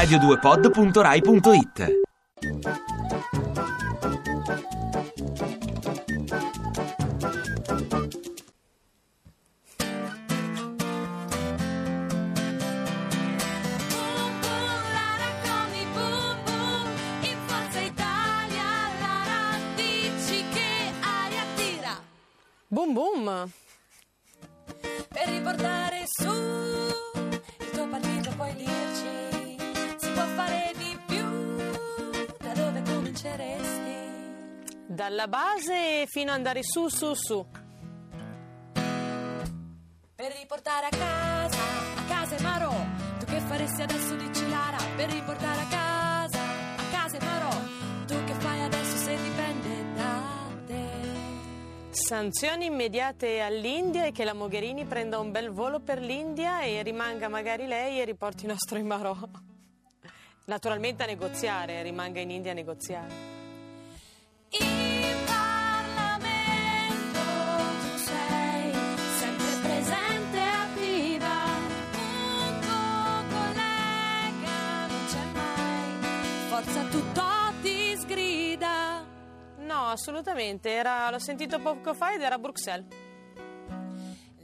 radio2pod.rai.it Lara con i boom boom in Forza Italia Lara dici che aria tira Boom boom! per riportare su Dalla base fino ad andare su, su, su. per riportare a casa a casa e Marò tu che faresti adesso dici Lara per riportare a casa a casa e Marò tu che fai adesso se dipende da te Sanzioni immediate all'India e che la Mogherini prenda un bel volo per l'India e rimanga magari lei e riporti il nostro Imarò. Naturalmente a negoziare, rimanga in India a negoziare. In tutto ti sgrida. No, assolutamente, era, l'ho sentito poco fa ed era a Bruxelles.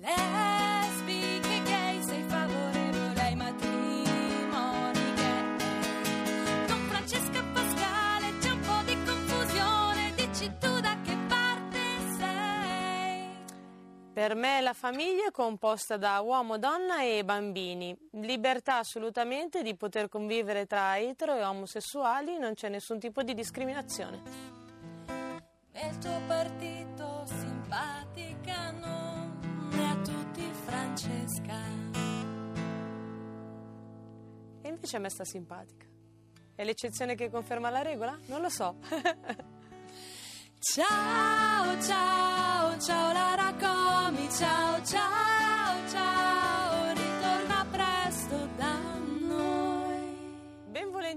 Lesbiche, Per me la famiglia è composta da uomo, donna e bambini. Libertà assolutamente di poter convivere tra etero e omosessuali, non c'è nessun tipo di discriminazione. Nel tuo partito simpatica non è a tutti Francesca. E invece a me sta simpatica. È l'eccezione che conferma la regola? Non lo so. Ciao, ciao, ciao Lara Comi,